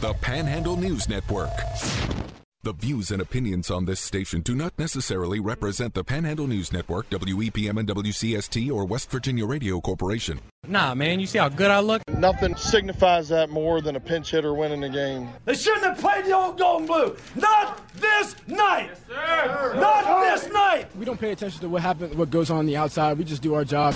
the Panhandle News Network. The views and opinions on this station do not necessarily represent the Panhandle News Network, WEPM and WCST, or West Virginia Radio Corporation. Nah, man, you see how good I look? Nothing signifies that more than a pinch hitter winning the game. They shouldn't have played the old gold and blue. Not this night. Yes, Not this night. We don't pay attention to what happens, what goes on, on the outside. We just do our job.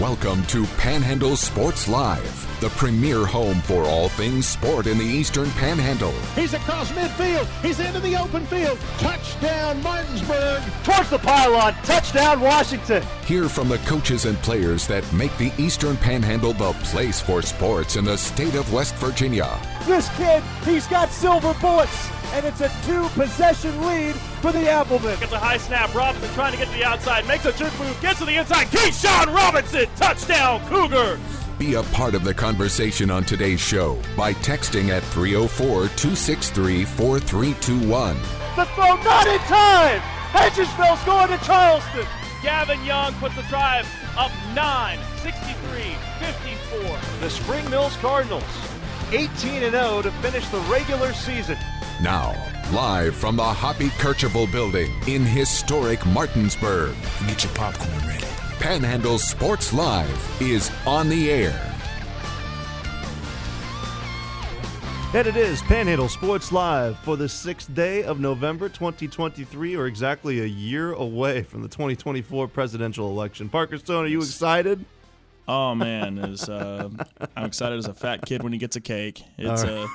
Welcome to Panhandle Sports Live, the premier home for all things sport in the Eastern Panhandle. He's across midfield. He's into the open field. Touchdown, Martinsburg. Towards the pylon. Touchdown, Washington. Hear from the coaches and players that make the Eastern Panhandle the place for sports in the state of West Virginia. This kid, he's got silver bullets and it's a two possession lead for the Applemen. Gets a high snap. Robinson trying to get to the outside, makes a jerk move, gets to the inside. Keyshawn Robinson, touchdown, Cougars. Be a part of the conversation on today's show by texting at 304 263 4321. The throw not in time. Hedgesville's going to Charleston. Gavin Young puts the drive up 9, 63 54. The Spring Mills Cardinals, 18 0 to finish the regular season. Now, live from the Hoppy Kercheval building in historic Martinsburg. Get your popcorn ready. Panhandle Sports Live is on the air. And it is Panhandle Sports Live for the sixth day of November 2023, or exactly a year away from the 2024 presidential election. Parker Stone, are you excited? Oh man, is uh, I'm excited as a fat kid when he gets a cake. It's a uh,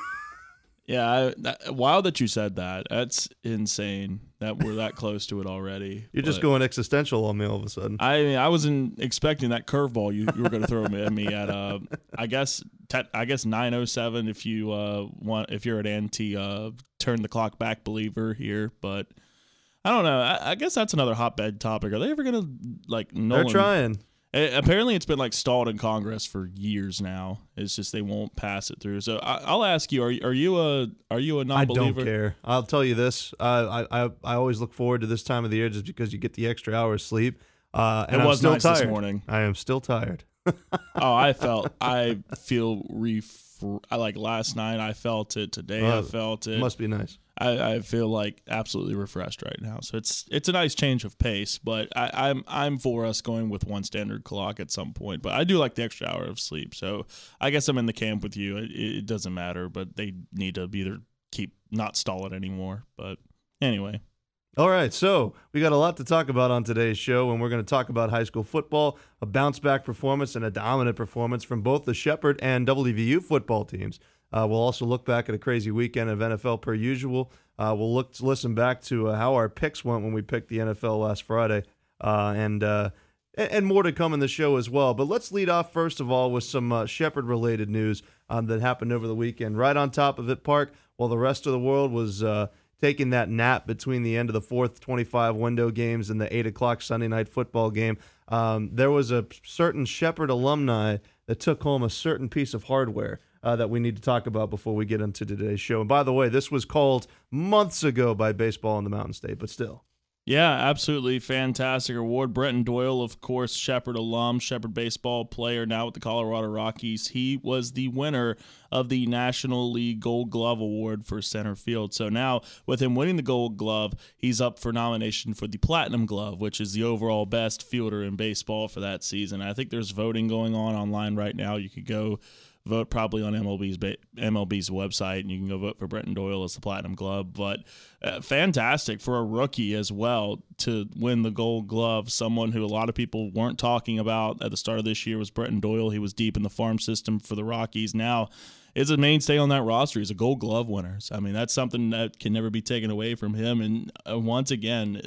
yeah, I, that, wild that you said that. That's insane that we're that close to it already. You're but just going existential on me all of a sudden. I mean, I wasn't expecting that curveball you, you were going to throw at me at. Uh, I guess te- I guess 907 if you uh, want if you're an anti uh, turn the clock back believer here, but I don't know. I, I guess that's another hotbed topic. Are they ever going to like? Nolan, They're trying. Apparently, it's been like stalled in Congress for years now. It's just they won't pass it through. So I, will ask you: Are are you a are you a non-believer? I don't care. I'll tell you this: uh, I I I always look forward to this time of the year just because you get the extra hour of sleep. Uh, and it was I'm still nice tired. this morning. I am still tired. oh, I felt I feel ref. Like last night, I felt it. Today, I felt it. Must be nice. I, I, feel like absolutely refreshed right now. So it's it's a nice change of pace, but I, I'm, I'm for us going with one standard clock at some point. But I do like the extra hour of sleep, so I guess I'm in the camp with you. It, it doesn't matter, but they need to either keep not stall it anymore. But anyway. All right, so we got a lot to talk about on today's show, and we're going to talk about high school football, a bounce back performance, and a dominant performance from both the Shepherd and WVU football teams. Uh, we'll also look back at a crazy weekend of NFL per usual. Uh, we'll look to listen back to uh, how our picks went when we picked the NFL last Friday, uh, and uh, and more to come in the show as well. But let's lead off first of all with some uh, Shepherd related news um, that happened over the weekend. Right on top of it, Park, while the rest of the world was taking that nap between the end of the fourth 25 window games and the 8 o'clock Sunday night football game, um, there was a certain Shepherd alumni that took home a certain piece of hardware uh, that we need to talk about before we get into today's show. And by the way, this was called months ago by Baseball in the Mountain State, but still. Yeah, absolutely fantastic award. Brenton Doyle, of course, Shepherd alum, Shepherd baseball player, now with the Colorado Rockies. He was the winner of the National League Gold Glove Award for center field. So now, with him winning the Gold Glove, he's up for nomination for the Platinum Glove, which is the overall best fielder in baseball for that season. I think there's voting going on online right now. You could go vote probably on MLB's MLB's website, and you can go vote for Brenton Doyle as the Platinum Glove. But uh, fantastic for a rookie as well to win the Gold Glove. Someone who a lot of people weren't talking about at the start of this year was Brenton Doyle. He was deep in the farm system for the Rockies. Now is a mainstay on that roster. He's a Gold Glove winner. So, I mean, that's something that can never be taken away from him. And uh, once again,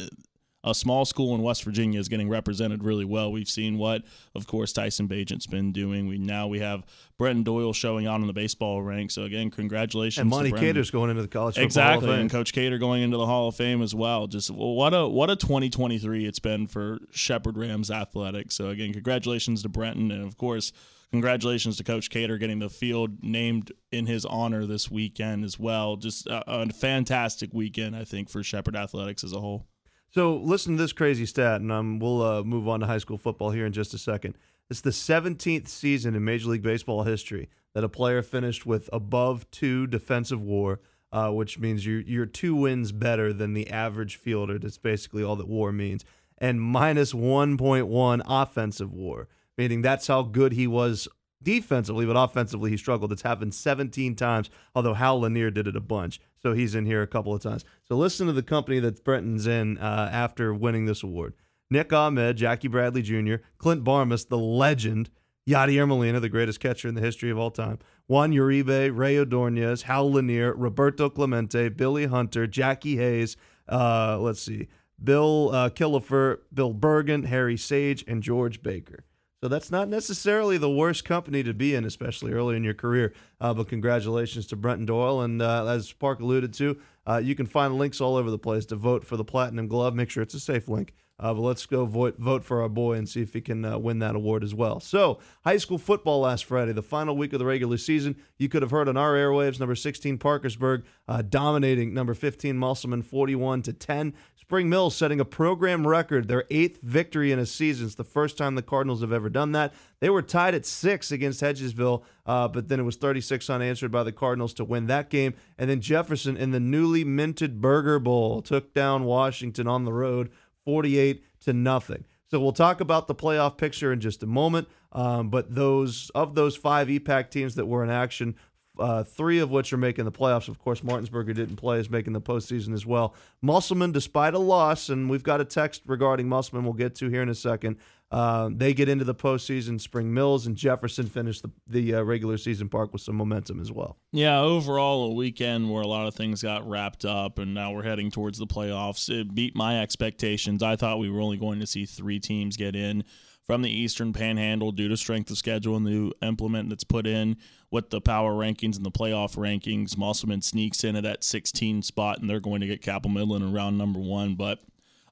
a small school in West Virginia is getting represented really well. We've seen what, of course, Tyson Bagent's been doing. We now we have Brenton Doyle showing out in the baseball ranks. So again, congratulations. And Monty Cater's going into the college football exactly, and Coach Cater going into the Hall of Fame as well. Just what a what a 2023 it's been for Shepherd Rams athletics. So again, congratulations to Brenton, and of course. Congratulations to Coach Cater getting the field named in his honor this weekend as well. Just a, a fantastic weekend, I think, for Shepherd Athletics as a whole. So listen to this crazy stat, and um, we'll uh, move on to high school football here in just a second. It's the 17th season in Major League Baseball history that a player finished with above two defensive WAR, uh, which means you're you're two wins better than the average fielder. That's basically all that WAR means, and minus 1.1 offensive WAR, meaning that's how good he was defensively, but offensively he struggled. It's happened 17 times, although Hal Lanier did it a bunch. So he's in here a couple of times. So listen to the company that Brenton's in uh, after winning this award. Nick Ahmed, Jackie Bradley Jr., Clint Barmes, the legend, Yadier Molina, the greatest catcher in the history of all time, Juan Uribe, Rey Ordonez, Hal Lanier, Roberto Clemente, Billy Hunter, Jackie Hayes, uh, let's see, Bill uh, Killefer, Bill Bergen, Harry Sage, and George Baker. So that's not necessarily the worst company to be in, especially early in your career. Uh, but congratulations to Brenton Doyle. And uh, as Park alluded to, uh, you can find links all over the place to vote for the Platinum Glove. Make sure it's a safe link. Uh, but let's go vote, vote for our boy and see if he can uh, win that award as well. So, high school football last Friday, the final week of the regular season. You could have heard on our airwaves, number 16 Parkersburg uh, dominating number 15 Musselman 41 to 10. Spring Mills setting a program record, their eighth victory in a season. It's the first time the Cardinals have ever done that. They were tied at six against Hedgesville, uh, but then it was 36 unanswered by the Cardinals to win that game. And then Jefferson in the newly minted Burger Bowl took down Washington on the road 48 to nothing. So we'll talk about the playoff picture in just a moment. Um, but those of those five EPAC teams that were in action, uh, three of which are making the playoffs. Of course, Martinsburg, who didn't play, is making the postseason as well. Musselman, despite a loss, and we've got a text regarding Musselman we'll get to here in a second. Uh, they get into the postseason. Spring Mills and Jefferson finish the, the uh, regular season park with some momentum as well. Yeah, overall, a weekend where a lot of things got wrapped up, and now we're heading towards the playoffs. It beat my expectations. I thought we were only going to see three teams get in from the Eastern Panhandle due to strength of schedule and the implement that's put in with the power rankings and the playoff rankings. Musselman sneaks in at that 16 spot, and they're going to get Cabell Midland in round number one. But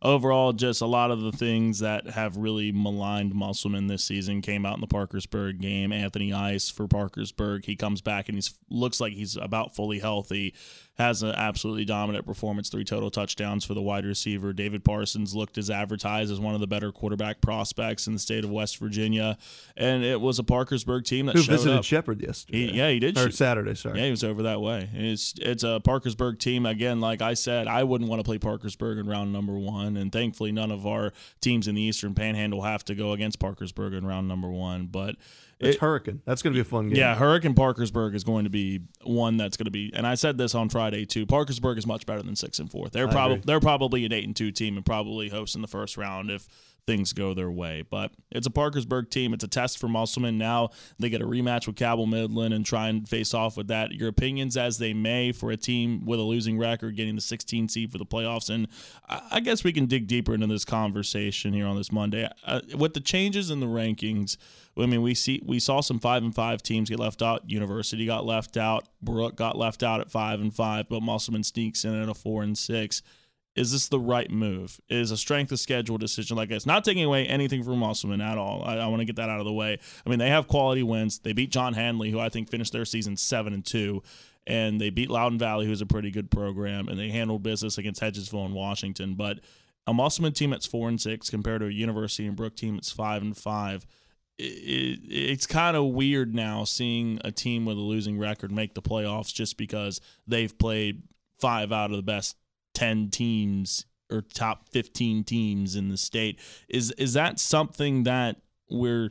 overall, just a lot of the things that have really maligned Musselman this season came out in the Parkersburg game. Anthony Ice for Parkersburg, he comes back and he looks like he's about fully healthy has an absolutely dominant performance, three total touchdowns for the wide receiver. David Parsons looked as advertised as one of the better quarterback prospects in the state of West Virginia, and it was a Parkersburg team that who visited up. Shepherd yesterday. He, yeah, he did. Or shoot- Saturday, sorry. Yeah, he was over that way. It's it's a Parkersburg team again. Like I said, I wouldn't want to play Parkersburg in round number one, and thankfully, none of our teams in the Eastern Panhandle have to go against Parkersburg in round number one. But It's it- Hurricane. That's going to be a fun game. yeah, Hurricane Parkersburg is going to be one that's going to be, and I said this on Friday too. Parkersburg is much better than six and four. They're probably they're probably an eight and two team and probably hosting the first round if things go their way. But it's a Parkersburg team. It's a test for Musselman. Now they get a rematch with Cabell Midland and try and face off with that. Your opinions as they may for a team with a losing record getting the 16 seed for the playoffs, and I guess we can dig deeper into this conversation here on this Monday uh, with the changes in the rankings. I mean, we see we saw some five and five teams get left out. University got left out. Brooke got left out at five and five, but Musselman sneaks in at a four and six. Is this the right move? Is a strength of schedule decision like this? Not taking away anything from Musselman at all. I, I want to get that out of the way. I mean, they have quality wins. They beat John Handley, who I think finished their season seven and two, and they beat Loudoun Valley, who's a pretty good program, and they handled business against Hedgesville and Washington. But a Musselman team that's four and six compared to a University and Brooke team that's five and five it, it's kind of weird now seeing a team with a losing record make the playoffs just because they've played five out of the best 10 teams or top 15 teams in the state is is that something that we're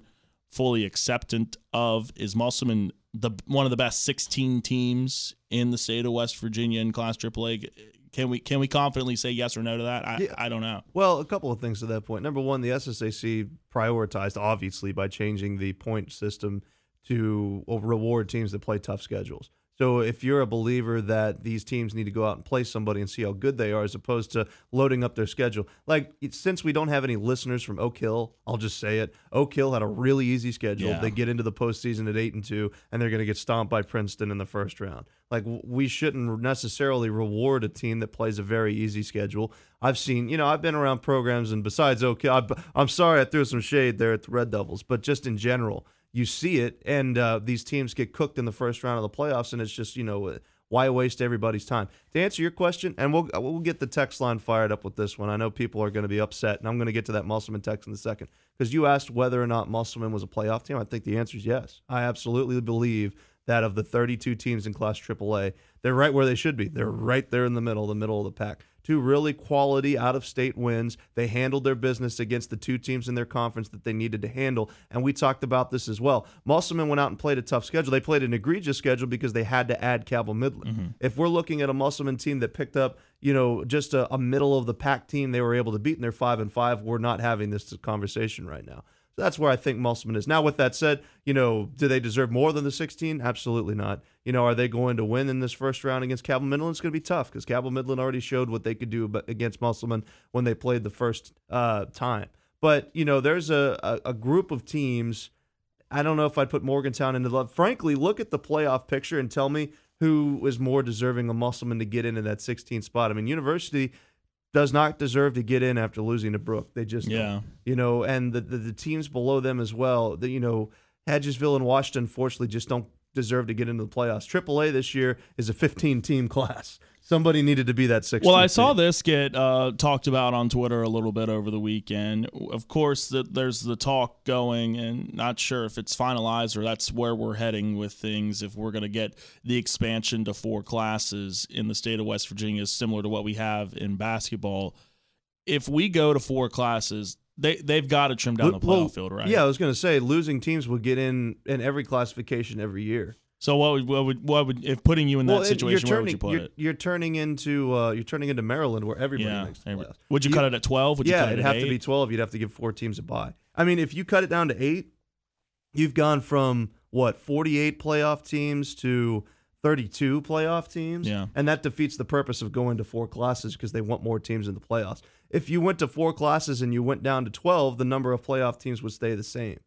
fully acceptant of is Musselman the one of the best 16 teams in the state of West Virginia in Class AAA can we can we confidently say yes or no to that I, Yeah. I don't know Well, a couple of things to that point. Number one, the SSAC prioritized, obviously, by changing the point system to reward teams that play tough schedules. So if you're a believer that these teams need to go out and play somebody and see how good they are, as opposed to loading up their schedule, like since we don't have any listeners from Oak Hill, I'll just say it. Oak Hill had a really easy schedule. Yeah. They get into the postseason at eight and two, and they're going to get stomped by Princeton in the first round. Like we shouldn't necessarily reward a team that plays a very easy schedule. I've seen, you know, I've been around programs, and besides Oak Hill, I'm sorry I threw some shade there at the Red Devils, but just in general, you see it, and uh, these teams get cooked in the first round of the playoffs, and it's just, you know, Why waste everybody's time? To answer your question, and we'll we'll get the text line fired up with this one. I know people are going to be upset, and I'm going to get to that Musselman text in a second because you asked whether or not Musselman was a playoff team. I think the answer is yes. I absolutely believe that of the 32 teams in Class AAA, they're right where they should be. They're right there in the middle, the middle of the pack two really quality out of state wins. They handled their business against the two teams in their conference that they needed to handle. And we talked about this as well. Musselman went out and played a tough schedule. They played an egregious schedule because they had to add Cabell Midland. Mm-hmm. If we're looking at a Musselman team that picked up, you know, just a, a middle of the pack team they were able to beat in their five and five, we're not having this conversation right now. So that's where I think Musselman is. Now, with that said, you know, do they deserve more than the 16? Absolutely not. You know, are they going to win in this first round against Cabell Midland? It's going to be tough because Cabell Midland already showed what they could do against Musselman when they played the first uh, time. But, you know, there's a, a, a group of teams. I don't know if I'd put Morgantown into the. Frankly, look at the playoff picture and tell me who is more deserving of Musselman to get into that 16 spot. I mean, University does not deserve to get in after losing to Brooke. They just, yeah. You know, and the, the, the teams below them as well. The, you know, Hedgesville and Washington, fortunately, just don't deserve to get into the playoffs. AAA this year is a 15 team class somebody needed to be that six. Well, I saw this get uh, talked about on Twitter a little bit over the weekend. Of course, that there's the talk going, and not sure if it's finalized or that's where we're heading with things. If we're going to get the expansion to four classes in the state of West Virginia, similar to what we have in basketball. If we go to four classes, they they've got to trim down the playoff well, field, right? Yeah, I was going to say losing teams will get in in every classification every year. So what would what would what would if putting you in that situation? Turning, where would you put you're, it? You're turning into uh, you're turning into Maryland, where everybody yeah, makes the playoffs. Would you, you, cut it at twelve? Would yeah, it'd have eight? to be twelve. You'd have to give four teams a bye. I mean, if you cut it down to eight, you've gone from what forty eight playoff teams to 32 playoff teams. Yeah. And that defeats the purpose of going to four classes because they want more teams in the playoffs. If you went to four classes and you went down to 12, the number of playoff teams would stay the same.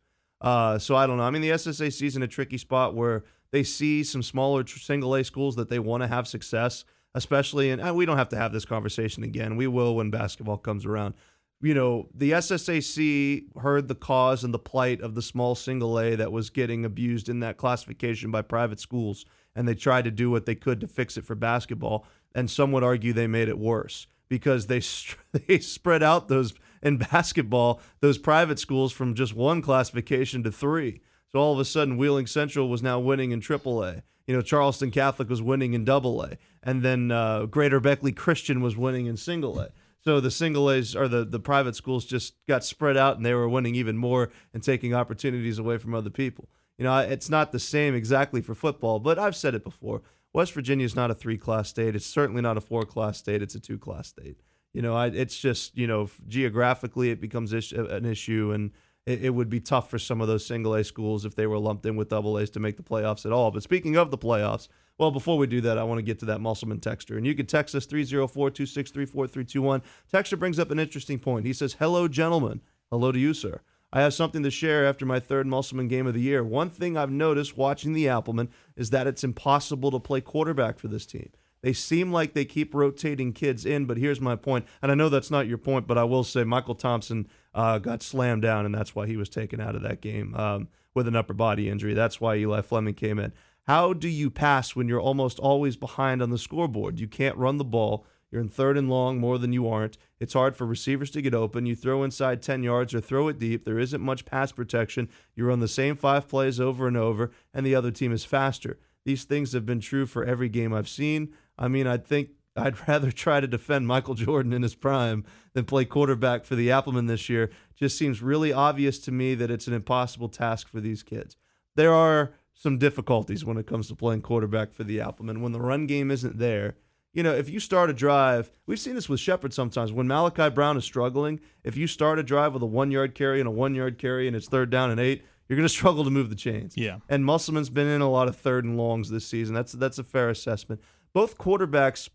Uh, so I don't know. I mean, the SSAC is in a tricky spot where they see some smaller single A schools that they want to have success, especially. And ah, we don't have to have this conversation again. We will when basketball comes around. You know, the SSAC heard the cause and the plight of the small single A that was getting abused in that classification by private schools, and they tried to do what they could to fix it for basketball. And some would argue they made it worse because they they spread out those in basketball those private schools from just one classification to three. So all of a sudden, Wheeling Central was now winning in AAA. You know, Charleston Catholic was winning in Double A, and then uh, Greater Beckley Christian was winning in Single A. So the single A's or the, the private schools just got spread out, and they were winning even more and taking opportunities away from other people. You know, it's not the same exactly for football, but I've said it before. West Virginia is not a three class state. It's certainly not a four class state. It's a two class state. You know, I, it's just you know geographically it becomes an issue, and it, it, would be tough for some of those single A schools if they were lumped in with double A's to make the playoffs at all. But speaking of the playoffs, well, before we do that, I want to get to that Musselman texture. And you can text us 304 263 4321. Texter brings up an interesting point. He says, Hello, gentlemen. Hello to you, sir. I have something to share after my third Musselman game of the year. One thing I've noticed watching the Applemen is that it's impossible to play quarterback for this team. They seem like they keep rotating kids in, but here's my point. And I know that's not your point, but I will say Michael Thompson uh, got slammed down, and that's why he was taken out of that game um, with an upper body injury. That's why Eli Fleming came in. How do you pass when you're almost always behind on the scoreboard? You can't run the ball. You're in third and long more than you aren't. It's hard for receivers to get open. You throw inside 10 yards or throw it deep. There isn't much pass protection. You run the same five plays over and over, and the other team is faster. These things have been true for every game I've seen. I mean, I think I'd rather try to defend Michael Jordan in his prime than play quarterback for the Applemen this year. Just seems really obvious to me that it's an impossible task for these kids. There are some difficulties when it comes to playing quarterback for the Applemen. When the run game isn't there, you know, if you start a drive, we've seen this with Shepherd sometimes. When Malachi Brown is struggling, if you start a drive with a one yard carry and a one yard carry and it's third down and eight, you're going to struggle to move the chains. Yeah. And Musselman's been in a lot of third and longs this season. That's that's a fair assessment. Both quarterbacks,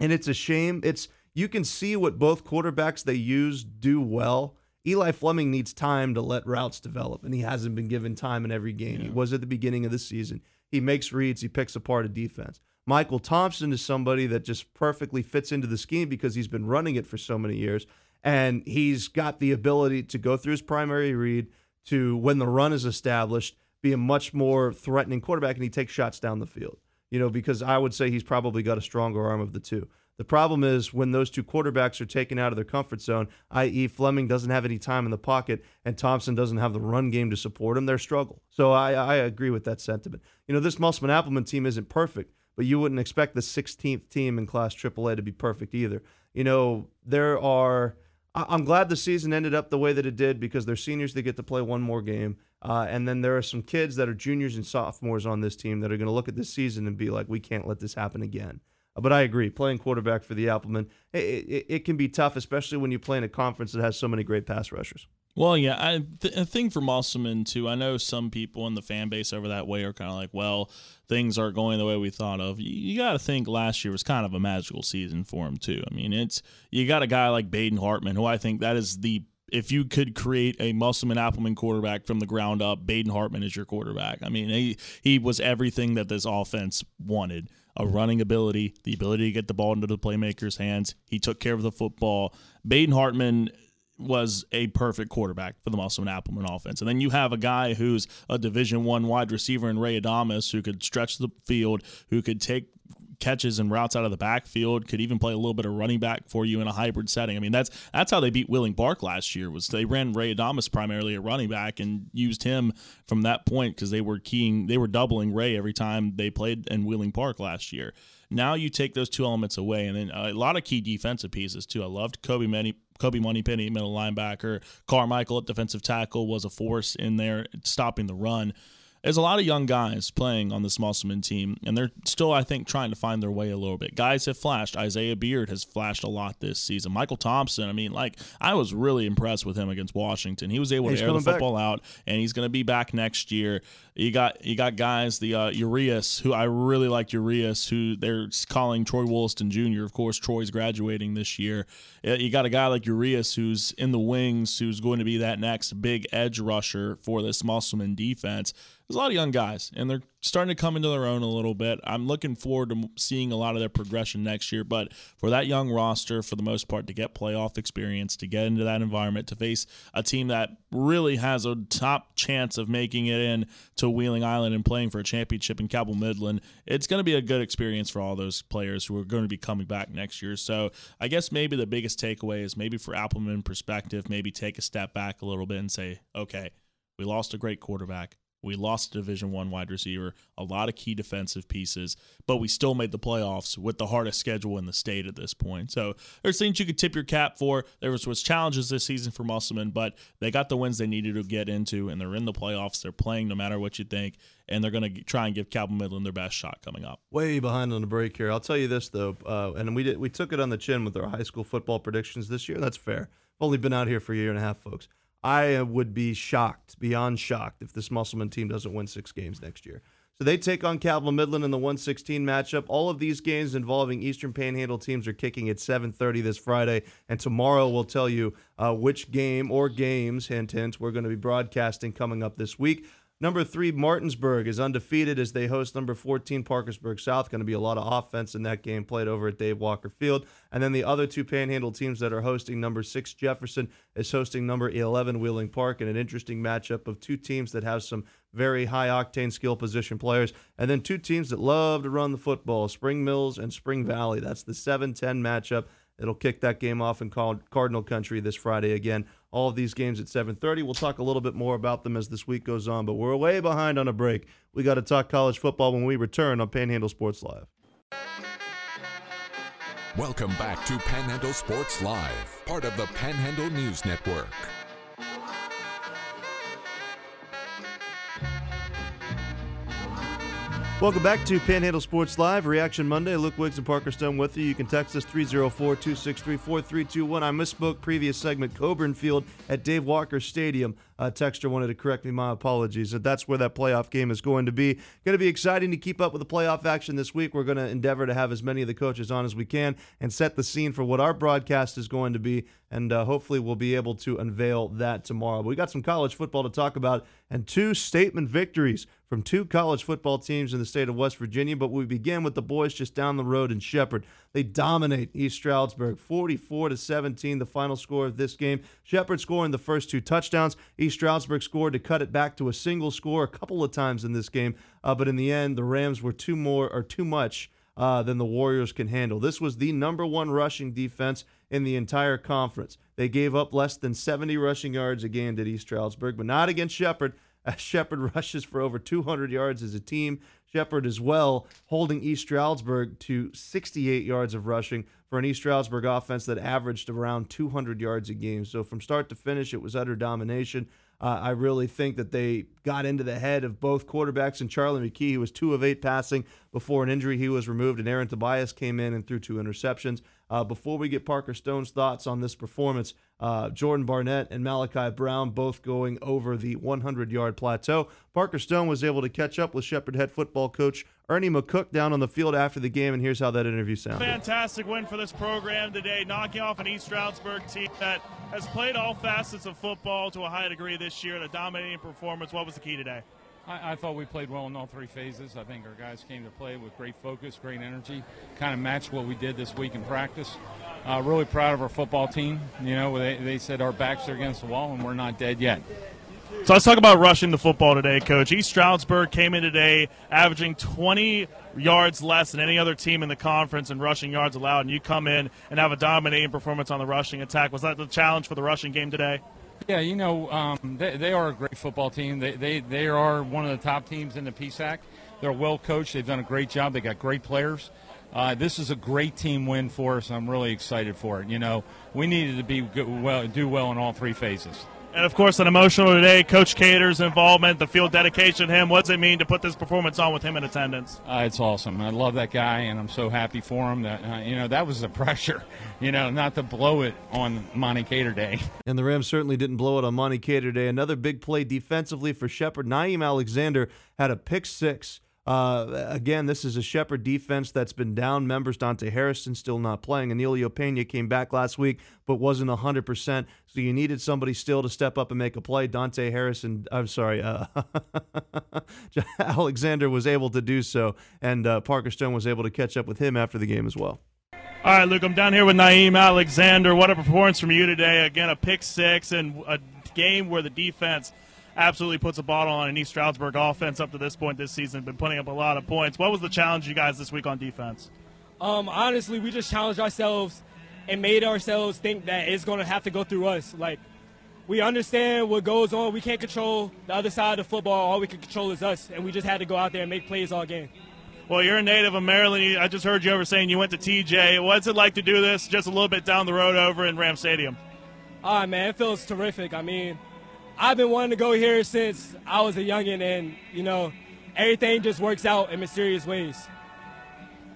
and it's a shame. It's you can see what both quarterbacks they use do well. Eli Fleming needs time to let routes develop, and he hasn't been given time in every game. Yeah. He was at the beginning of the season. He makes reads, he picks apart a defense. Michael Thompson is somebody that just perfectly fits into the scheme because he's been running it for so many years. And he's got the ability to go through his primary read, to when the run is established, be a much more threatening quarterback, and he takes shots down the field. You know, because I would say he's probably got a stronger arm of the two. The problem is when those two quarterbacks are taken out of their comfort zone, i.e., Fleming doesn't have any time in the pocket and Thompson doesn't have the run game to support him, they're struggle. So I, I agree with that sentiment. You know, this Musselman Applemen team isn't perfect, but you wouldn't expect the 16th team in Class AAA to be perfect either. You know, there are. I'm glad the season ended up the way that it did because they're seniors. They get to play one more game. Uh, and then there are some kids that are juniors and sophomores on this team that are going to look at this season and be like, we can't let this happen again. But I agree, playing quarterback for the Applemen, it, it, it, can be tough, especially when you play in a conference that has so many great pass rushers. Well, yeah, I, th- a thing for Musselman too. I know some people in the fan base over that way are kind of like, well, things aren't going the way we thought of. You, you got to think last year was kind of a magical season for him too. I mean, it's you got a guy like Baden Hartman, who I think that is the if you could create a Musselman Applemen quarterback from the ground up, Baden Hartman is your quarterback. I mean, he he was everything that this offense wanted a running ability, the ability to get the ball into the playmaker's hands. He took care of the football. Baden Hartman was a perfect quarterback for the Musselman Applemen offense. And then you have a guy who's a Division One wide receiver in Ray Adamas who could stretch the field, who could take catches and routes out of the backfield, could even play a little bit of running back for you in a hybrid setting. I mean, that's that's how they beat Wheeling Park last year. Was they ran Ray Adamas primarily at running back and used him from that point because they were keying, they were doubling Ray every time they played in Wheeling Park last year. Now you take those two elements away, and then uh, a lot of key defensive pieces too. I loved Kobe Money. Kobe Moneypenny, middle linebacker. Carmichael at defensive tackle was a force in there stopping the run there's a lot of young guys playing on this Musselman team, and they're still, I think, trying to find their way a little bit. Guys have flashed. Isaiah Beard has flashed a lot this season. Michael Thompson, I mean, like, I was really impressed with him against Washington. He was able he's to air the football back. out, and he's going to be back next year. You got you got guys, the uh, Urias, who I really like Urias, who they're calling Troy Wollaston Jr. Of course, Troy's graduating this year. You got a guy like Urias who's in the wings, who's going to be that next big edge rusher for this Musselman defense there's a lot of young guys, and they're starting to come into their own a little bit. I'm looking forward to seeing a lot of their progression next year. But for that young roster, for the most part, to get playoff experience, to get into that environment, to face a team that really has a top chance of making it in to Wheeling Island and playing for a championship in Cabell Midland, it's going to be a good experience for all those players who are going to be coming back next year. So I guess maybe the biggest takeaway is maybe for Applemen perspective, maybe take a step back a little bit and say, okay, we lost a great quarterback we lost a Division One wide receiver, a lot of key defensive pieces, but we still made the playoffs with the hardest schedule in the state at this point. So there's things you could tip your cap for. There was, was challenges this season for Musselman, but they got the wins they needed to get into, and they're in the playoffs. They're playing no matter what you think, and they're going to try and give Cabell Midland their best shot coming up. Way behind on the break here. I'll tell you this though, uh, and we did we took it on the chin with our high school football predictions this year. That's fair. I've only been out here for a year and a half, folks. I would be shocked, beyond shocked, if this Musselman team doesn't win six games next year. So they take on Cabell Midland in the 116 matchup. All of these games involving Eastern Panhandle teams are kicking at 7:30 this Friday, and tomorrow we'll tell you uh, which game or games, hint hint, we're going to be broadcasting coming up this week. Number three, Martinsburg is undefeated as they host number 14, Parkersburg South. Going to be a lot of offense in that game played over at Dave Walker Field. And then the other two panhandle teams that are hosting number six, Jefferson, is hosting number 11, Wheeling Park, in an interesting matchup of two teams that have some very high octane skill position players. And then two teams that love to run the football, Spring Mills and Spring Valley. That's the 7 10 matchup. It'll kick that game off in Cardinal Country this Friday again. All of these games at 7:30. We'll talk a little bit more about them as this week goes on, but we're way behind on a break. We got to talk college football when we return on Panhandle Sports Live. Welcome back to Panhandle Sports Live, part of the Panhandle News Network. Welcome back to Panhandle Sports Live, Reaction Monday. Luke Wiggs and Parker Stone with you. You can text us 304 263 4321. I misspoke previous segment, Coburn Field at Dave Walker Stadium. Uh, Texter wanted to correct me. My apologies. That's where that playoff game is going to be. Going to be exciting to keep up with the playoff action this week. We're going to endeavor to have as many of the coaches on as we can and set the scene for what our broadcast is going to be and uh, hopefully we'll be able to unveil that tomorrow. But we got some college football to talk about and two statement victories from two college football teams in the state of West Virginia. But we begin with the boys just down the road in Shepherd. They dominate East Stroudsburg, 44 to 17. The final score of this game. Shepherd scoring the first two touchdowns. East Stroudsburg scored to cut it back to a single score a couple of times in this game, uh, but in the end, the Rams were too more or too much uh, than the Warriors can handle. This was the number one rushing defense in the entire conference. They gave up less than 70 rushing yards a game to East Stroudsburg, but not against Shepherd. As Shepherd rushes for over 200 yards as a team. Shepherd as well holding East Stroudsburg to 68 yards of rushing for an East Stroudsburg offense that averaged around 200 yards a game. So from start to finish, it was utter domination. Uh, I really think that they got into the head of both quarterbacks and Charlie McKee, who was two of eight passing before an injury. He was removed, and Aaron Tobias came in and threw two interceptions. Uh, before we get Parker Stone's thoughts on this performance, uh, Jordan Barnett and Malachi Brown both going over the 100 yard plateau. Parker Stone was able to catch up with Shepherd head football coach Ernie McCook down on the field after the game, and here's how that interview sounded. Fantastic win for this program today, knocking off an East Stroudsburg team that has played all facets of football to a high degree this year, a dominating performance. What was the key today? I, I, thought we played well in all three phases. I think our guys came to play with great focus, great energy, kind of matched what we did this week in practice. Uh, really proud of our football team. You know, they, they said our backs are against the wall and we're not dead yet. So let's talk about rushing the football today, Coach. East Stroudsburg came in today averaging 20 yards less than any other team in the conference in rushing yards allowed, and you come in and have a dominating performance on the rushing attack. Was that the challenge for the rushing game today? Yeah, you know, um, they, they are a great football team. They, they, they are one of the top teams in the PSAC. They're well coached. They've done a great job. They got great players. Uh, this is a great team win for us. I'm really excited for it. You know, we needed to be good, well, do well in all three phases. And of course, an emotional today. Coach Cater's involvement, the field dedication to him. What's it mean to put this performance on with him in attendance? Uh, it's awesome. I love that guy, and I'm so happy for him. That uh, you know that was the pressure, you know, not to blow it on Monty Cater Day. And the Rams certainly didn't blow it on Monty Cater Day. Another big play defensively for Shepherd. Naeem Alexander had a pick six uh, again, this is a Shepherd defense that's been down. Members Dante Harrison still not playing. Emilio Pena came back last week, but wasn't 100%. So you needed somebody still to step up and make a play. Dante Harrison, I'm sorry, uh, Alexander was able to do so, and uh, Parker Stone was able to catch up with him after the game as well. All right, Luke, I'm down here with Naeem Alexander. What a performance from you today. Again, a pick six and a game where the defense – absolutely puts a bottle on an East Stroudsburg offense up to this point this season. Been putting up a lot of points. What was the challenge you guys this week on defense? Um, honestly, we just challenged ourselves and made ourselves think that it's going to have to go through us. Like, we understand what goes on. We can't control the other side of the football. All we can control is us, and we just had to go out there and make plays all game. Well, you're a native of Maryland. I just heard you over saying you went to TJ. What's it like to do this just a little bit down the road over in Ram Stadium? Right, man. It feels terrific. I mean, I've been wanting to go here since I was a youngin', and you know, everything just works out in mysterious ways.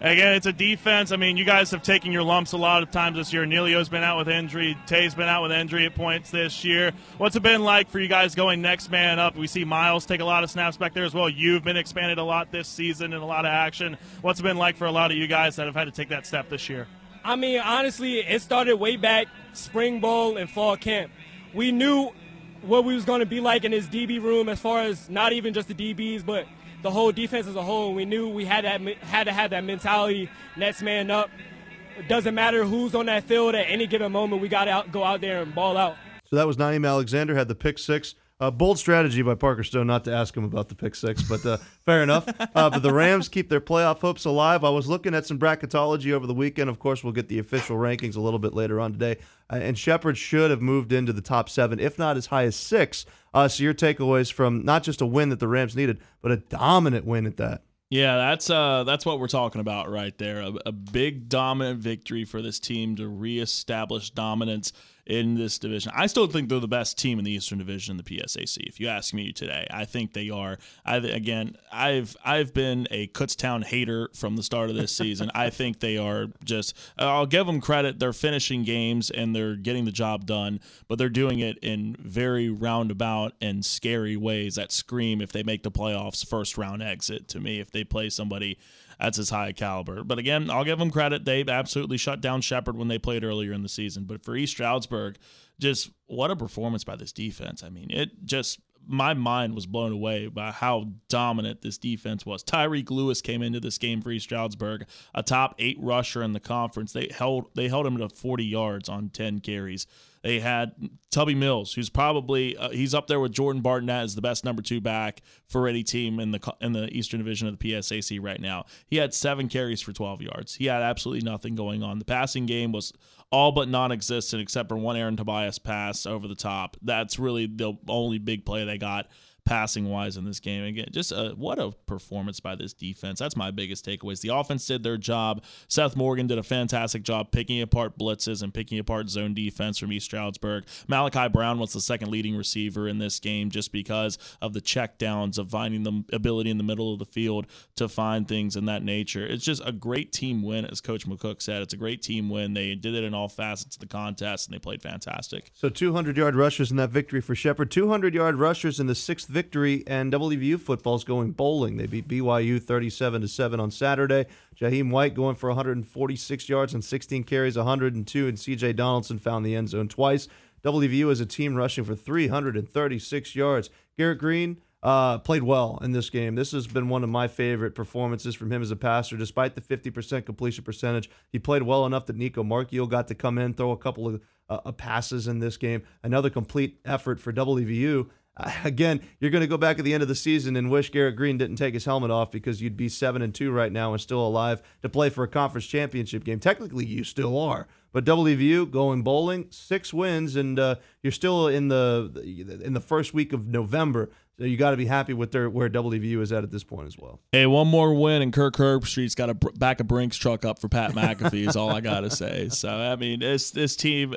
Again, it's a defense. I mean, you guys have taken your lumps a lot of times this year. Neilio's been out with injury. Tay's been out with injury at points this year. What's it been like for you guys going next man up? We see Miles take a lot of snaps back there as well. You've been expanded a lot this season and a lot of action. What's it been like for a lot of you guys that have had to take that step this year? I mean, honestly, it started way back spring bowl and fall camp. We knew what we was going to be like in his DB room as far as not even just the DBs, but the whole defense as a whole. We knew we had that had to have that mentality, next man up. It doesn't matter who's on that field at any given moment. We got to go out there and ball out. So that was Naeem Alexander had the pick six. Uh, bold strategy by Parker Stone not to ask him about the pick six, but uh, fair enough. Uh, but the Rams keep their playoff hopes alive. I was looking at some bracketology over the weekend. Of course, we'll get the official rankings a little bit later on today. Uh, and Shepherd should have moved into the top seven, if not as high as six. Uh, so your takeaways from not just a win that the Rams needed, but a dominant win at that. Yeah, that's uh that's what we're talking about right there. A, a big dominant victory for this team to reestablish dominance in this division. I still think they're the best team in the Eastern Division in the PSAC. If you ask me today, I think they are. I again, I've I've been a Kutztown hater from the start of this season. I think they are just. I'll give them credit. They're finishing games and they're getting the job done, but they're doing it in very roundabout and scary ways that scream if they make the playoffs first round exit to me if they play somebody that's as high a caliber. But again, I'll give them credit. They absolutely shut down Shepherd when they played earlier in the season. But for East Stroudsburg, just what a performance by this defense. I mean, it just my mind was blown away by how dominant this defense was. Tyreek Lewis came into this game for East Stroudsburg, a top eight rusher in the conference. They held they held him to 40 yards on 10 carries. They had Tubby Mills, who's probably uh, he's up there with Jordan Bartonett as the best number two back for any team in the in the Eastern Division of the PSAC right now. He had seven carries for 12 yards. He had absolutely nothing going on. The passing game was all but non-existent except for one Aaron Tobias pass over the top. That's really the only big play they got passing wise in this game. Again, just a, what a performance by this defense. That's my biggest takeaways. The offense did their job. Seth Morgan did a fantastic job picking apart blitzes and picking apart zone defense from East Stroudsburg. Malachi Brown was the second leading receiver in this game just because of the check downs of finding the ability in the middle of the field to find things in that nature. It's just a great team win, as Coach McCook said. It's a great team win. They did it in all facets of the contest, and they played fantastic. So 200 yard rushers in that victory for Shepherd. 200 yard rushers in the sixth victory, and WVU football's going bowling. They beat BYU 37 to 7 on Saturday. Jahiem White going for 146 yards and 16 carries, 102, and CJ Donaldson found the end zone twice. WVU as a team rushing for 336 yards. Garrett Greene uh, played well in this game. This has been one of my favorite performances from him as a passer. Despite the 50% completion percentage, he played well enough that Nicco Marchiol got to come in, throw a couple of uh, passes in this game. Another complete effort for WVU. Again, you're going to go back at the end of the season and wish Garrett Greene didn't take his helmet off because you'd be seven and two right now and still alive to play for a conference championship game. Technically, you still are, but WVU going bowling, six wins, and uh, you're still in the in the first week of November. So you got to be happy with their where WVU is at at this point as well. Hey, one more win, and Kirk Herbstreit's got a back a Brinks truck up for Pat McAfee. is all I got to say. So I mean, this this team,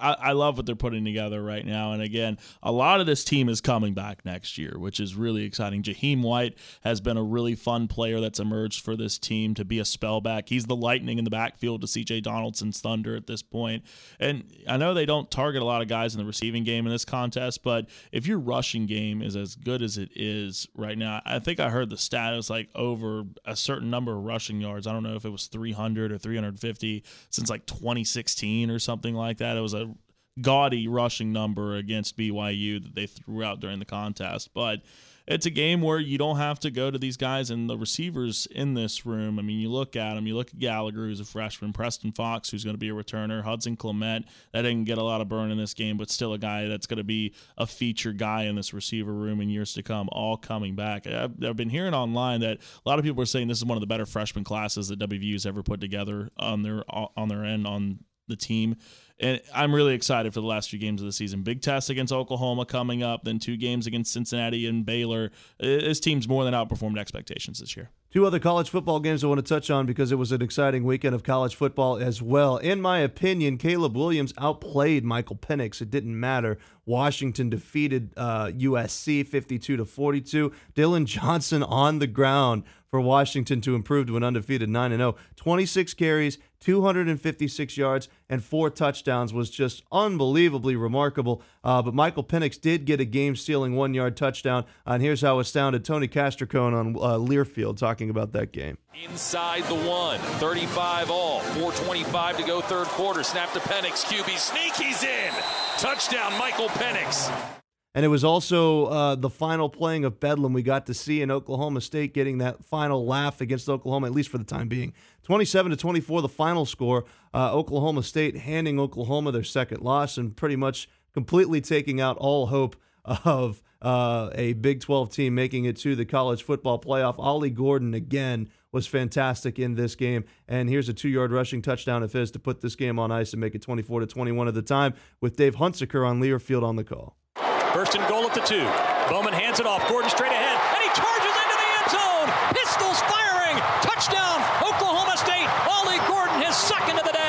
I, I love what they're putting together right now. And again, a lot of this team is coming back next year, which is really exciting. Jahiem White has been a really fun player that's emerged for this team to be a spellback. He's the lightning in the backfield to C.J. Donaldson's thunder at this point. And I know they don't target a lot of guys in the receiving game in this contest, but if your rushing game is as good as it is right now. I think I heard the stat was like over a certain number of rushing yards. I don't know if it was 300 or 350 since like 2016 or something like that. It was a gaudy rushing number against BYU that they threw out during the contest, but it's a game where you don't have to go to these guys and the receivers in this room. I mean, you look at them, you look at Gallagher, who's a freshman, Preston Fox, who's going to be a returner, Hudson Clement, that didn't get a lot of burn in this game, but still a guy that's going to be a feature guy in this receiver room in years to come, all coming back. I've, I've been hearing online that a lot of people are saying this is one of the better freshman classes that WVU's ever put together on their on their end on the team. And I'm really excited for the last few games of the season. Big test against Oklahoma coming up, then two games against Cincinnati and Baylor. This team's more than outperformed expectations this year. Two other college football games I want to touch on because it was an exciting weekend of college football as well. In my opinion, Caleb Williams outplayed Michael Penix. It didn't matter. Washington defeated uh, USC 52 to 42. Dillon Johnson on the ground for Washington to improve to an undefeated 9 0. 26 carries, 256 yards, and four touchdowns was just unbelievably remarkable. Uh, but Michael Penix did get a game stealing one yard touchdown. And here's how astounded Tony Castricone on uh, Learfield talking about that game. Inside the one, 35 all, 425 to go third quarter. Snap to Penix, QB sneak, he's in. Touchdown, Michael Penix. And it was also uh, the final playing of Bedlam we got to see in Oklahoma State getting that final laugh against Oklahoma, at least for the time being. 27 to 24, the final score. Uh, Oklahoma State handing Oklahoma their second loss and pretty much completely taking out all hope of uh, a Big 12 team making it to the college football playoff. Ollie Gordon again was fantastic in this game, and here's a two-yard rushing touchdown of his to put this game on ice and make it 24 to 21 at the time with Dave Hunsaker on Learfield on the call. First and goal at the two. Bowman hands it off. Gordon straight ahead, and he charges into the end zone. Pistols firing. Touchdown, Oklahoma State. Ollie Gordon, his second of the day.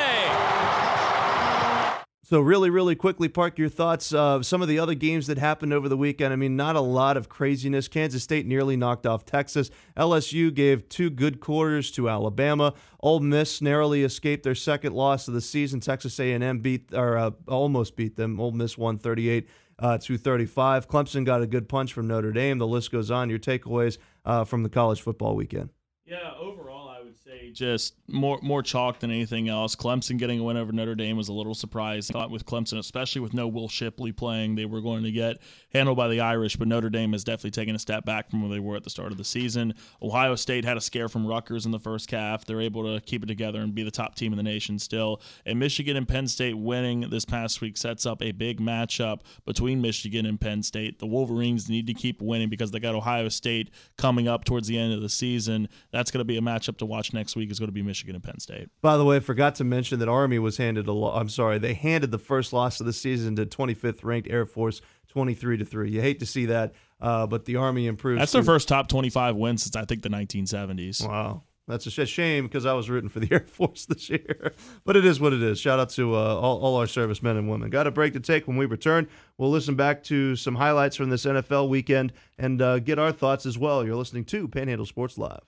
So, really, really quickly, Park, your thoughts. of some of the other games that happened over the weekend. I mean, not a lot of craziness. Kansas State nearly knocked off Texas. LSU gave two good quarters to Alabama. Ole Miss narrowly escaped their second loss of the season. Texas A&M beat or uh, almost beat them. Ole Miss won 38 uh, 235. Clemson got a good punch from Notre Dame. The list goes on. Your takeaways uh, from the college football weekend? Yeah, overall, I would say just more more chalk than anything else. Clemson getting a win over Notre Dame was a little surprising. I thought with Clemson, especially with no Will Shipley playing, they were going to get handled by the Irish, but Notre Dame has definitely taken a step back from where they were at the start of the season. Ohio State had a scare from Rutgers in the first half. They're able to keep it together and be the top team in the nation still. And Michigan and Penn State winning this past week sets up a big matchup between Michigan and Penn State. The Wolverines need to keep winning because they got Ohio State coming up towards the end of the season. That's going to be a matchup to watch next week. Is going to be Michigan and Penn State. By the way, I forgot to mention that Army was handed a. Lo- I'm sorry, they handed the first loss of the season to 25th ranked Air Force, 23 to three. You hate to see that, uh, but the Army improved. That's their first top 25 win since I think the 1970s. Wow. That's a shame because I was rooting for the Air Force this year. but it is what it is. Shout out to uh, all, all our servicemen and women. Got a break to take when we return. We'll listen back to some highlights from this NFL weekend and uh, get our thoughts as well. You're listening to Panhandle Sports Live.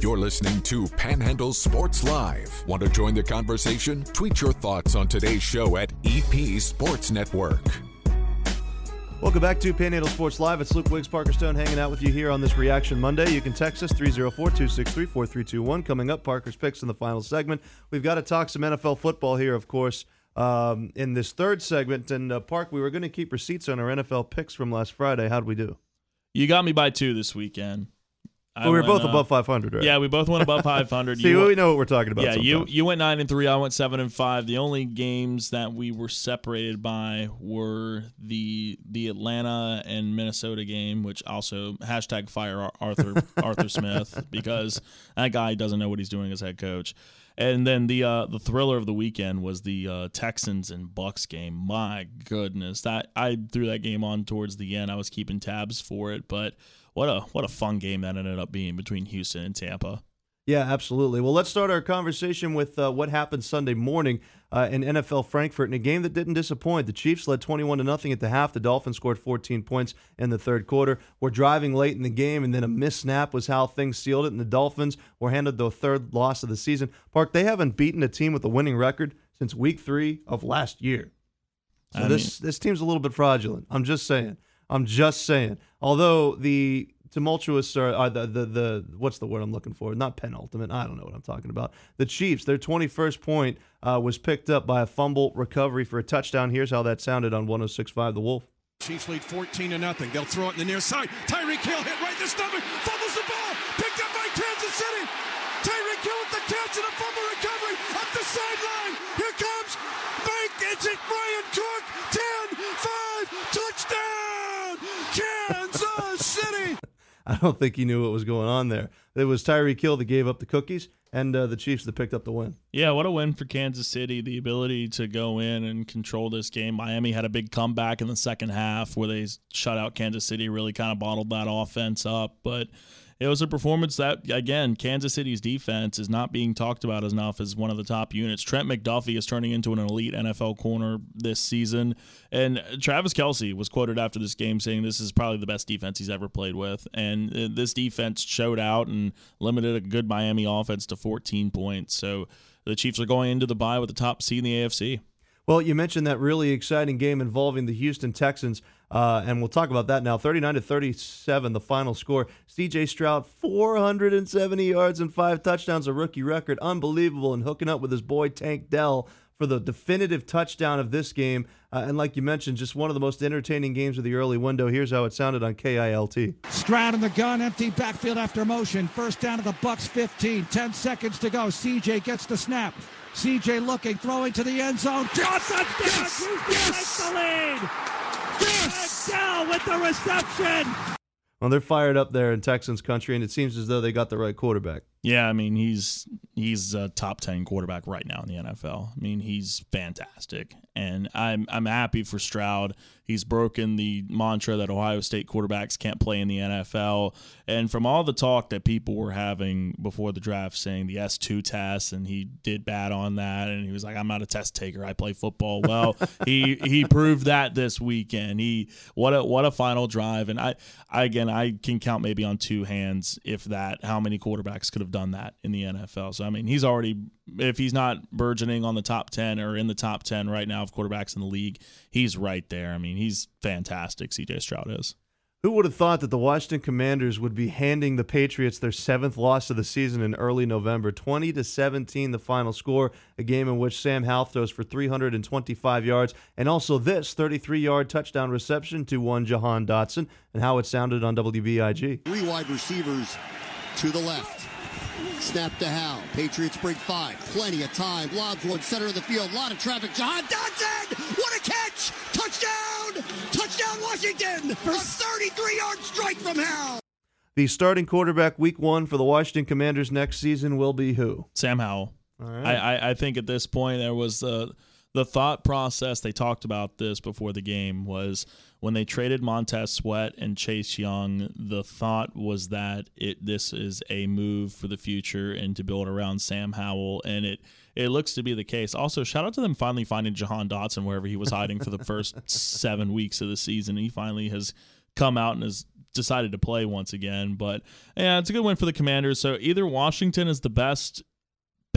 You're listening to Panhandle Sports Live. Want to join the conversation? Tweet your thoughts on today's show at EP Sports Network. Welcome back to Panhandle Sports Live. It's Luke Wiggs, Parker Stone, hanging out with you here on this Reaction Monday. You can text us 304 263 4321. Coming up, Parker's picks in the final segment. We've got to talk some NFL football here, of course, um, in this third segment. And, uh, Park, we were going to keep receipts on our NFL picks from last Friday. How'd we do? You got me by two this weekend. Well, we were both above 500, right? Yeah, we both went above 500. See, You we know what we're talking about. Yeah, you sometimes. you went nine and three. I went seven and five. The only games that we were separated by were the the Atlanta and Minnesota game, which also hashtag fire Arthur Arthur Smith because that guy doesn't know what he's doing as head coach. And then the uh, the thriller of the weekend was the uh, Texans and Bucks game. My goodness, that I threw that game on towards the end. I was keeping tabs for it, but what a what a fun game that ended up being between Houston and Tampa. Yeah, absolutely. Well, let's start our conversation with uh, what happened Sunday morning uh, in NFL Frankfurt in a game that didn't disappoint. The Chiefs led 21 to nothing at the half. The Dolphins scored 14 points in the third quarter. We're driving late in the game, and then a missed snap was how things sealed it. And the Dolphins were handed the third loss of the season. Park, they haven't beaten a team with a winning record since Week Three of last year. So I this this team's a little bit fraudulent. I'm just saying. I'm just saying. Although the tumultuous or the, the the what's the word I'm looking for? Not penultimate. I don't know what I'm talking about. The Chiefs, their 21st point uh, was picked up by a fumble recovery for a touchdown. Here's how that sounded on 106.5 The Wolf. Chiefs lead 14 to nothing. They'll throw it in the near side. Tyreek Hill hit right in the stomach. I don't think he knew what was going on there. It was Tyreek Hill that gave up the cookies, and uh, the Chiefs that picked up the win. Yeah, what a win for Kansas City. The ability to go in and control this game. Miami had a big comeback in the second half where they shut out Kansas City, really kind of bottled that offense up. But it was a performance that, again, Kansas City's defense is not being talked about enough as one of the top units. Trent McDuffie is turning into an elite NFL corner this season. And Travis Kelce was quoted after this game saying this is probably the best defense he's ever played with. And uh, this defense showed out and limited a good Miami offense to 14 points. So the Chiefs are going into the bye with the top seed in the AFC. Well, you mentioned that really exciting game involving the Houston Texans, uh, and we'll talk about that now. 39 to 37, the final score. C.J. Stroud, 470 yards and five touchdowns, a rookie record, unbelievable, and hooking up with his boy Tank Dell for the definitive touchdown of this game. Uh, and like you mentioned, just one of the most entertaining games of the early window. Here's how it sounded on KILT. Stroud in the gun, empty backfield after motion. First down to the Bucks 15. 10 seconds to go. CJ gets the snap. CJ looking, throwing to the end zone. Yes! Touchdown! Yes! Yes! the lead. Yes! Dell with the reception. Well, they're fired up there in Texans country, and it seems as though they got the right quarterback. Yeah, I mean he's he's a top ten quarterback right now in the NFL. I mean he's fantastic, and I'm I'm happy for Stroud. He's broken the mantra that Ohio State quarterbacks can't play in the NFL. And from all the talk that people were having before the draft, saying the S two test, and he did bad on that, and he was like, "I'm not a test taker. I play football." Well, he he proved that this weekend. He what a what a final drive, and I, I again I can count maybe on two hands if that how many quarterbacks could have done that in the NFL. So I mean, he's already if he's not burgeoning on the top 10 or in the top 10 right now of quarterbacks in the league, he's right there. I mean, he's fantastic, CJ Stroud is. Who would have thought that the Washington Commanders would be handing the Patriots their seventh loss of the season in early November? 20 to 17, the final score. A game in which Sam Howell throws for 325 yards, and also this 33-yard touchdown reception to one Jahan Dotson, and how it sounded on WBIG. Three wide receivers to the left. Snap to Howell. Patriots bring five. Plenty of time. Lobs one center of the field. A lot of traffic. Jahan Dotson! What a catch! Touchdown! Touchdown Washington! For a 33-yard strike from Howell. The starting quarterback week one for the Washington Commanders next season will be who? Sam Howell. All right. I, I, I think at this point there was uh, the thought process. They talked about this before the game was when they traded Montez Sweat and Chase Young. The thought was that it this is a move for the future and to build around Sam Howell, and it it looks to be the case. Also, shout out to them finally finding Jahan Dotson wherever he was hiding for the first seven weeks of the season. He finally has come out and has decided to play once again. But yeah, it's a good win for the Commanders. So either Washington is the best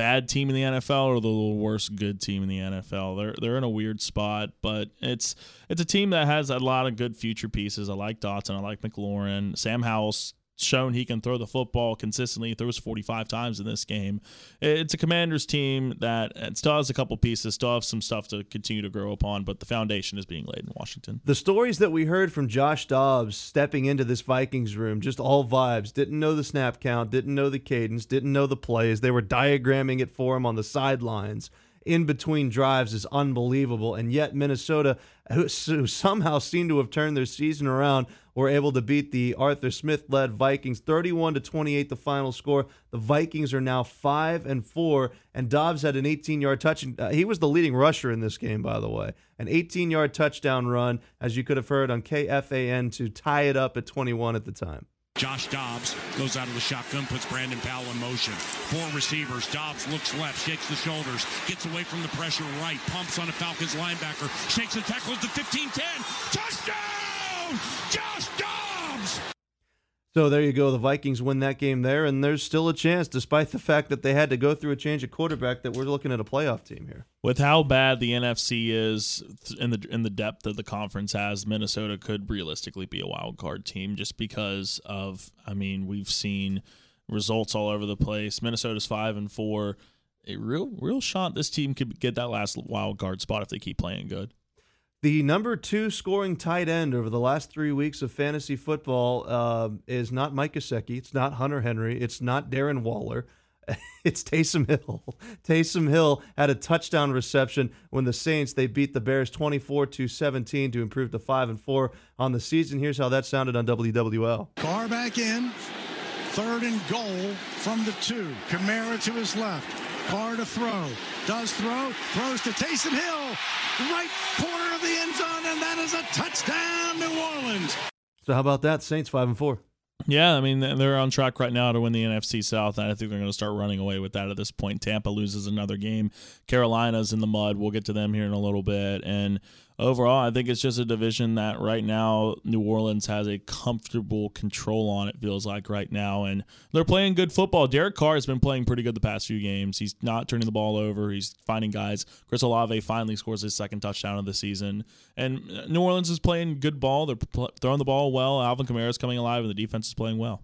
bad team in the NFL or the worst good team in the NFL. They're they're in a weird spot, but it's it's a team that has a lot of good future pieces. I like Dotson, I like McLaurin, Sam Howell's shown he can throw the football consistently. He throws 45 times in this game. It's a Commanders team that still has a couple pieces, still have some stuff to continue to grow upon, but the foundation is being laid in Washington. The stories that we heard from Josh Dobbs stepping into this Vikings room, just all vibes. Didn't know the snap count, didn't know the cadence, didn't know the plays. They were diagramming it for him on the sidelines in between drives is unbelievable. And yet, Minnesota, who, who, somehow seemed to have turned their season around, were able to beat the Arthur Smith led Vikings 31 to 28, the final score. The Vikings are now 5 and 4, and Dobbs had an 18 yard touch. Uh, he was the leading rusher in this game, by the way. An 18 yard touchdown run, as you could have heard on KFAN, to tie it up at 21 at the time. Josh Dobbs goes out of the shotgun, puts Brandon Powell in motion. Four receivers. Dobbs looks left, shakes the shoulders, gets away from the pressure right, pumps on a Falcons linebacker, shakes and tackles to 15 10. Touchdown! Josh Dobbs! So there you go. The Vikings win that game there, and there's still a chance, despite the fact that they had to go through a change of quarterback, that we're looking at a playoff team here. With how bad the NFC is in the in the depth that the conference has, Minnesota could realistically be a wild card team just because of. I mean, we've seen results all over the place. Minnesota's five and four. A real real shot this team could get that last wild card spot if they keep playing good. The number two scoring tight end over the last three weeks of fantasy football uh, is not Mike Gesicki. It's not Hunter Henry. It's not Darren Waller. It's Taysom Hill. Taysom Hill had a touchdown reception when the Saints they beat the Bears 24 to 17 to improve to 5 and 4 on the season. Here's how that sounded on WWL. Carr back in. Third and goal from the two. Kamara to his left. Carr to throw. Does throw. Throws to Taysom Hill. Right corner of the end zone, and that is a touchdown, New Orleans. So how about that? Saints 5 and 4. Yeah, I mean they're on track right now to win the NFC South, and I think they're going to start running away with that at this point. Tampa loses another game. Carolina's in the mud. We'll get to them here in a little bit. And overall, I think it's just a division that right now New Orleans has a comfortable control on. It feels like right now, and they're playing good football. Derek Carr has been playing pretty good the past few games. He's not turning the ball over. He's finding guys. Chris Olave finally scores his second touchdown of the season, and uh, New Orleans is playing good ball. They're pl- throwing the ball well. Alvin Kamara is coming alive, and the defense is playing well.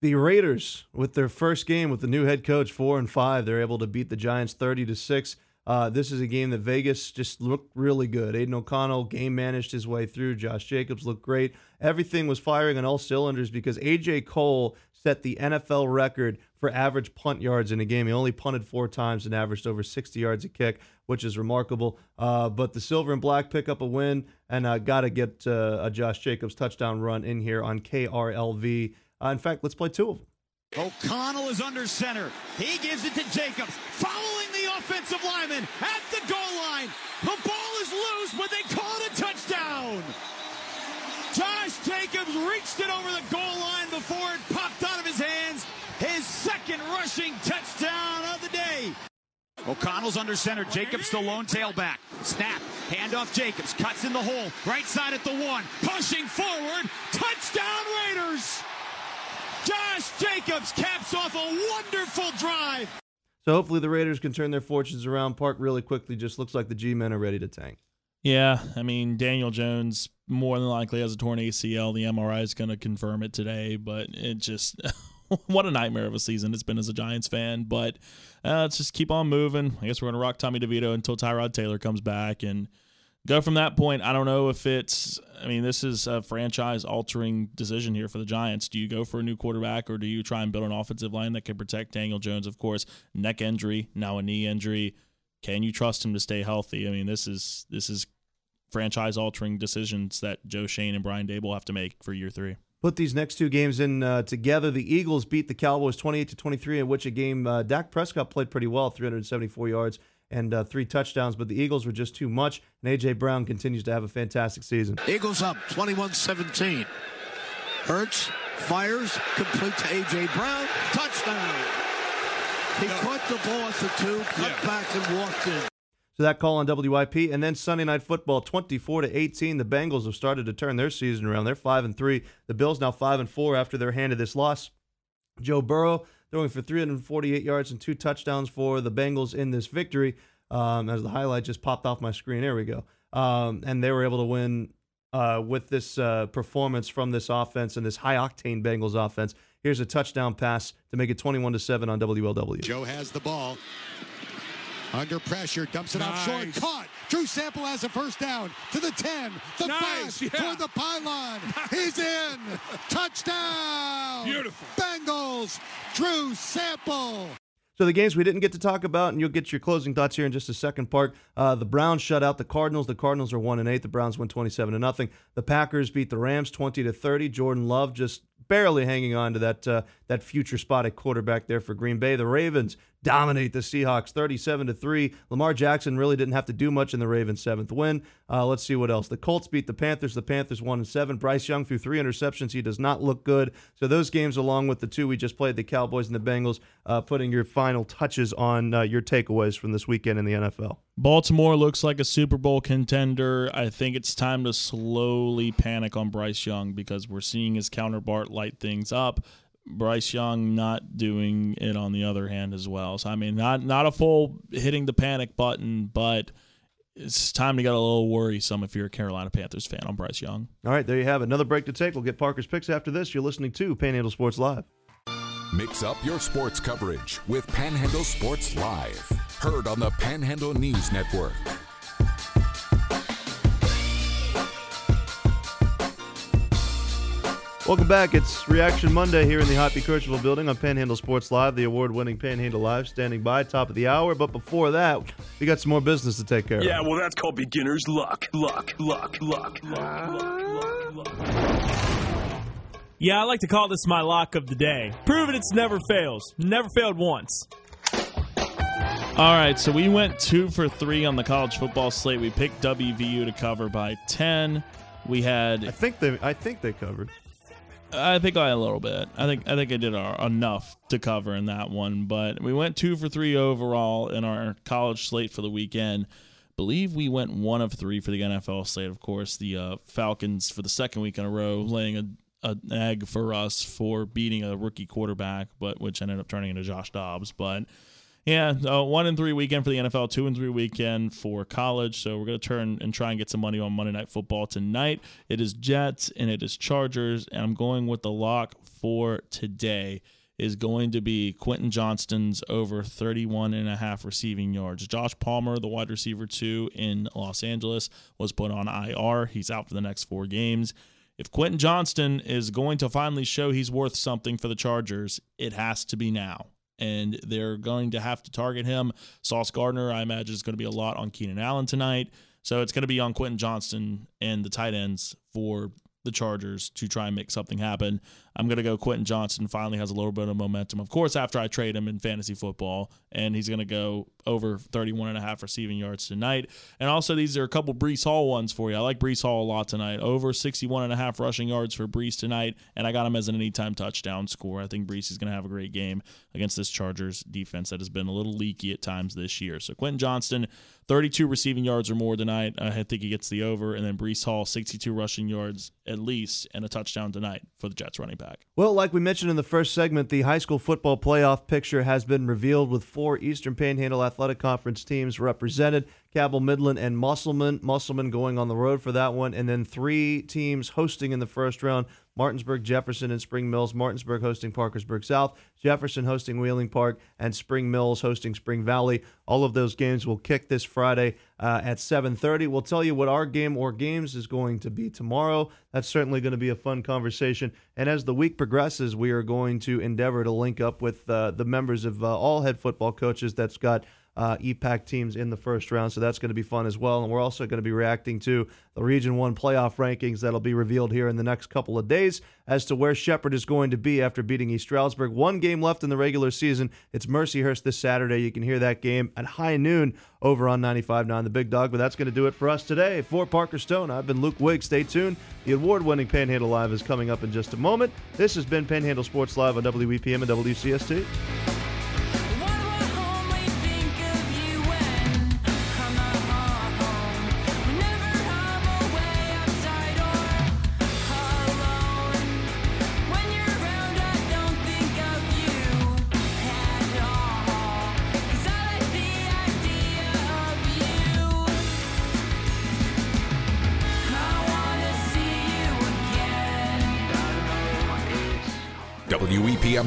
The Raiders, with their first game with the new head coach, four and five, they're able to beat the Giants thirty to six. Uh, this is a game that Vegas just looked really good. Aidan O'Connell game managed his way through. Josh Jacobs looked great. Everything was firing on all cylinders because AJ Cole set the NFL record for average punt yards in a game. He only punted four times and averaged over 60 yards a kick, which is remarkable. Uh, but the Silver and Black pick up a win, and uh, got to get uh, a Josh Jacobs touchdown run in here on KRLV. Uh, in fact, let's play two of them. O'Connell is under center. He gives it to Jacobs, following offensive lineman at the goal line. The ball is loose, but they call it a touchdown. Josh Jacobs reached it over the goal line before it popped out of his hands. His second rushing touchdown of the day. O'Connell's under center. Jacobs the lone tailback. Snap. Handoff Jacobs. Cuts in the hole. Right side at the one. Pushing forward. Touchdown Raiders. Josh Jacobs caps off a wonderful drive. So hopefully the Raiders can turn their fortunes around. Park really quickly just looks like the G men are ready to tank. Yeah, I mean Daniel Jones more than likely has a torn ACL. The MRI is going to confirm it today, but it just what a nightmare of a season it's been as a Giants fan. But uh, let's just keep on moving. I guess we're going to rock Tommy DeVito until Tyrod Taylor comes back and go from that point. I don't know if it's. I mean, this is a franchise-altering decision here for the Giants. Do you go for a new quarterback, or do you try and build an offensive line that can protect Daniel Jones? Of course, neck injury, now a knee injury. Can you trust him to stay healthy? I mean, this is this is franchise-altering decisions that Joe Schoen and Brian Daboll have to make for year three. Put these next two games in uh, together. The Eagles beat the Cowboys 28 to 23, in which a game uh, Dak Prescott played pretty well, 374 yards and uh, three touchdowns, but the Eagles were just too much. And A.J. Brown continues to have a fantastic season. Eagles up 21 17. Hurts fires, complete to A.J. Brown, touchdown. He caught the ball at the two, cut yeah. back, and walked in. So that call on WIP, and then Sunday Night Football, 24 to 18. The Bengals have started to turn their season around. They're five and three. The Bills now five and four after their hand of this loss. Joe Burrow throwing for 348 yards and two touchdowns for the Bengals in this victory. Um, as the highlight just popped off my screen, there we go. Um, and they were able to win uh, with this uh, performance from this offense and this high octane Bengals offense. Here's a touchdown pass to make it 21 to seven on WLW. Joe has the ball. Under pressure, dumps it nice. off short, caught. Drew Sample has a first down to the 10, the nice, back, yeah. toward the pylon. Nice. He's in. Touchdown. Beautiful. Bengals, Drew Sample. So the games we didn't get to talk about, and you'll get your closing thoughts here in just a second. Part uh, the Browns shut out the Cardinals. The Cardinals are one and eight. The Browns win twenty seven to nothing. The Packers beat the Rams twenty to thirty. Jordan Love just barely hanging on to that uh, that future spot at quarterback there for Green Bay. The Ravens dominate the Seahawks 37 to 3. Lamar Jackson really didn't have to do much in the Ravens' seventh win. Uh, let's see what else. The Colts beat the Panthers. The Panthers 1 and 7. Bryce Young threw three interceptions. He does not look good. So those games, along with the two we just played, the Cowboys and the Bengals, uh, putting your final touches on uh, your takeaways from this weekend in the NFL. Baltimore looks like a Super Bowl contender. I think it's time to slowly panic on Bryce Young because we're seeing his counterpart light things up. Bryce Young not doing it on the other hand as well. So I mean, not not a full hitting the panic button, but it's time to get a little worrisome if you're a Carolina Panthers fan on Bryce Young. All right, there you have it. Another break to take. We'll get Parker's picks after this. You're listening to Panhandle Sports Live. Mix up your sports coverage with Panhandle Sports Live. Heard on the Panhandle News Network. Welcome back. It's Reaction Monday here in the Hoppy Kercheval building on Panhandle Sports Live, the award winning Panhandle Live, standing by, top of the hour. But before that, we got some more business to take care yeah, of. Yeah, well, that's called beginner's luck. Luck, luck, luck, luck, luck, luck, luck. Yeah, I like to call this my lock of the day. Proven it's never fails. Never failed once. All right, so we went two for three on the college football slate. We picked WVU to cover by ten. We had. I think they. I think they covered. I think I a little bit. I think I think I did enough to cover in that one, but we went two for three overall in our college slate for the weekend. Believe we went one of three for the NFL slate. Of course, the uh, Falcons for the second week in a row laying a, a, an egg for us for beating a rookie quarterback, but which ended up turning into Josh Dobbs. But yeah, uh, one and three weekend for the NFL, two and three weekend for college. So we're to turn and try and get some money on Monday Night Football tonight. It is Jets and it is Chargers, and I'm going with the lock for today is going to be Quentin Johnston's over 31 and a half receiving yards. Josh Palmer, the wide receiver two in Los Angeles, was put on IR. He's out for the next four games. If Quentin Johnston is going to finally show he's worth something for the Chargers, it has to be now and they're going to have to target him. Sauce Gardner, I imagine, is going to be a lot on Keenan Allen tonight. So it's going to be on Quentin Johnston and the tight ends for the Chargers to try and make something happen. I'm going to go Quentin Johnston finally has a little bit of momentum. Of course, after I trade him in fantasy football, and he's going to go over 31 and a half receiving yards tonight. And also, these are a couple Breece Hall ones for you. I like Breece Hall a lot tonight. Over 61 and a half rushing yards for Breece tonight, and I got him as an anytime touchdown score. I think Breece is going to have a great game against this Chargers defense that has been a little leaky at times this year. So Quentin Johnston, 32 receiving yards or more tonight. I think he gets the over. And then Breece Hall, 62 rushing yards at least, and a touchdown tonight for the Jets running back. Well, like we mentioned in the first segment, the high school football playoff picture has been revealed with four Eastern Panhandle Athletic Conference teams represented. Cabell Midland and Musselman. Musselman going on the road for that one, and then three teams hosting in the first round. Martinsburg, Jefferson, and Spring Mills. Martinsburg hosting Parkersburg South, Jefferson hosting Wheeling Park, and Spring Mills hosting Spring Valley. All of those games will kick this Friday uh, at 7:30. We'll tell you what our game or games is going to be tomorrow. That's certainly going to be a fun conversation. And as the week progresses, we are going to endeavor to link up with uh, the members of uh, all head football coaches that's got uh, EPAC teams in the first round. So that's going to be fun as well. And we're also going to be reacting to the Region 1 playoff rankings that'll be revealed here in the next couple of days as to where Shepherd is going to be after beating East Stroudsburg. One game left in the regular season. It's Mercyhurst this Saturday. You can hear that game at high noon over on 95.9 The Big Dog. But that's going to do it for us today. For Parker Stone, I've been Luke Wigg. Stay tuned. The award winning Panhandle Live is coming up in just a moment. This has been Panhandle Sports Live on WEPM and WCST.